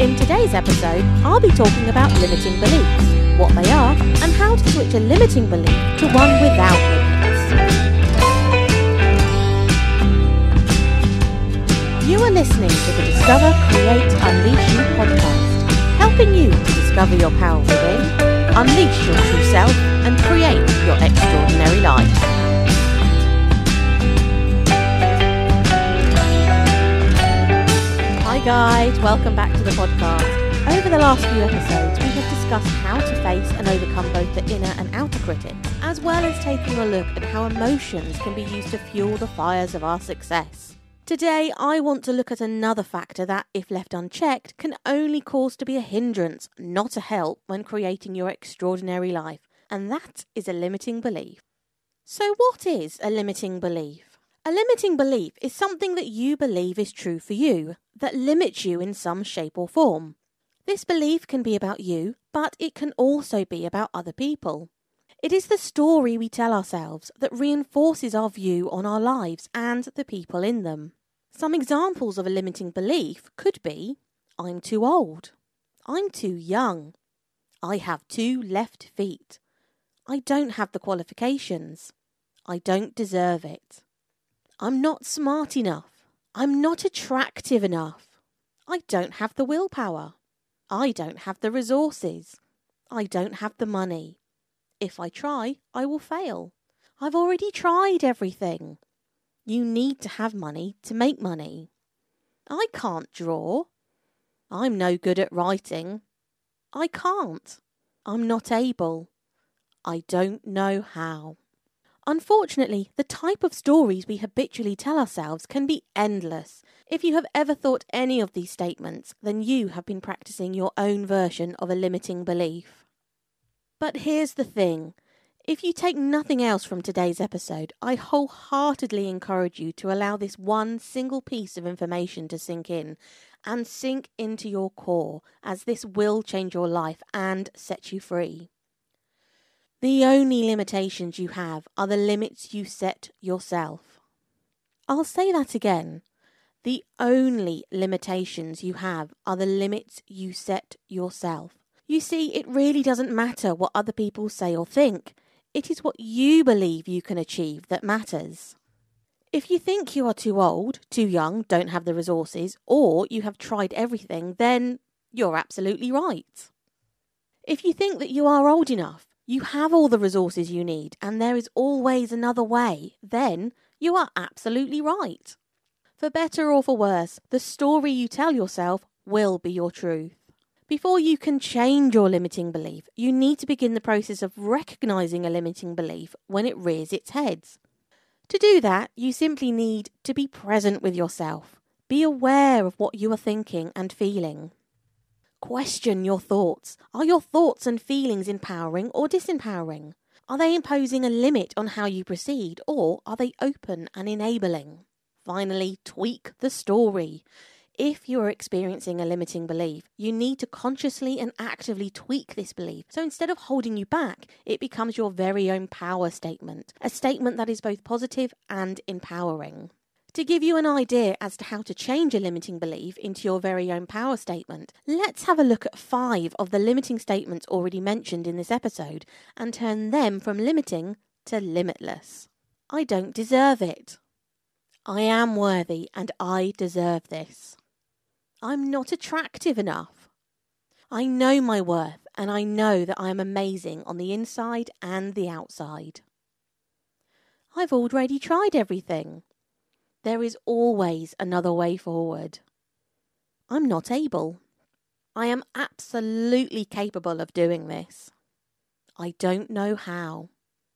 In today's episode, I'll be talking about limiting beliefs, what they are, and how to switch a limiting belief to one without limits. You are listening to the Discover, Create, Unleash You podcast, helping you to discover your power within, unleash your true self, and create your extraordinary life. Guys, welcome back to the podcast. Over the last few episodes, we have discussed how to face and overcome both the inner and outer critic, as well as taking a look at how emotions can be used to fuel the fires of our success. Today, I want to look at another factor that, if left unchecked, can only cause to be a hindrance, not a help, when creating your extraordinary life, and that is a limiting belief. So, what is a limiting belief? A limiting belief is something that you believe is true for you, that limits you in some shape or form. This belief can be about you, but it can also be about other people. It is the story we tell ourselves that reinforces our view on our lives and the people in them. Some examples of a limiting belief could be I'm too old, I'm too young, I have two left feet, I don't have the qualifications, I don't deserve it. I'm not smart enough. I'm not attractive enough. I don't have the willpower. I don't have the resources. I don't have the money. If I try, I will fail. I've already tried everything. You need to have money to make money. I can't draw. I'm no good at writing. I can't. I'm not able. I don't know how. Unfortunately, the type of stories we habitually tell ourselves can be endless. If you have ever thought any of these statements, then you have been practicing your own version of a limiting belief. But here's the thing if you take nothing else from today's episode, I wholeheartedly encourage you to allow this one single piece of information to sink in and sink into your core, as this will change your life and set you free. The only limitations you have are the limits you set yourself. I'll say that again. The only limitations you have are the limits you set yourself. You see, it really doesn't matter what other people say or think. It is what you believe you can achieve that matters. If you think you are too old, too young, don't have the resources, or you have tried everything, then you're absolutely right. If you think that you are old enough, you have all the resources you need, and there is always another way, then you are absolutely right. For better or for worse, the story you tell yourself will be your truth. Before you can change your limiting belief, you need to begin the process of recognizing a limiting belief when it rears its head. To do that, you simply need to be present with yourself. Be aware of what you are thinking and feeling. Question your thoughts. Are your thoughts and feelings empowering or disempowering? Are they imposing a limit on how you proceed or are they open and enabling? Finally, tweak the story. If you are experiencing a limiting belief, you need to consciously and actively tweak this belief. So instead of holding you back, it becomes your very own power statement, a statement that is both positive and empowering. To give you an idea as to how to change a limiting belief into your very own power statement, let's have a look at five of the limiting statements already mentioned in this episode and turn them from limiting to limitless. I don't deserve it. I am worthy and I deserve this. I'm not attractive enough. I know my worth and I know that I am amazing on the inside and the outside. I've already tried everything. There is always another way forward. I'm not able. I am absolutely capable of doing this. I don't know how.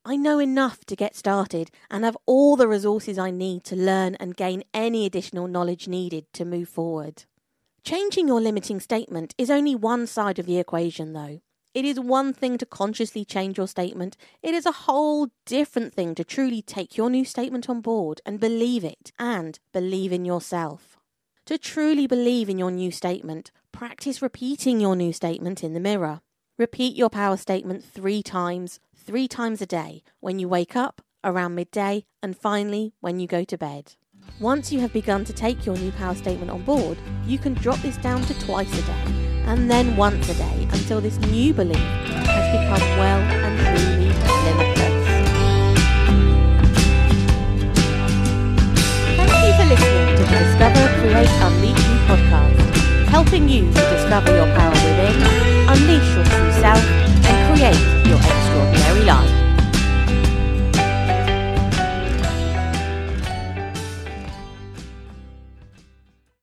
I know enough to get started and have all the resources I need to learn and gain any additional knowledge needed to move forward. Changing your limiting statement is only one side of the equation, though. It is one thing to consciously change your statement, it is a whole different thing to truly take your new statement on board and believe it and believe in yourself. To truly believe in your new statement, practice repeating your new statement in the mirror. Repeat your power statement three times, three times a day, when you wake up, around midday, and finally when you go to bed. Once you have begun to take your new power statement on board, you can drop this down to twice a day, and then once a day until this new belief has become well and truly limitless. Thank you for listening to the Discover, Create, Unleash You podcast, helping you to discover your power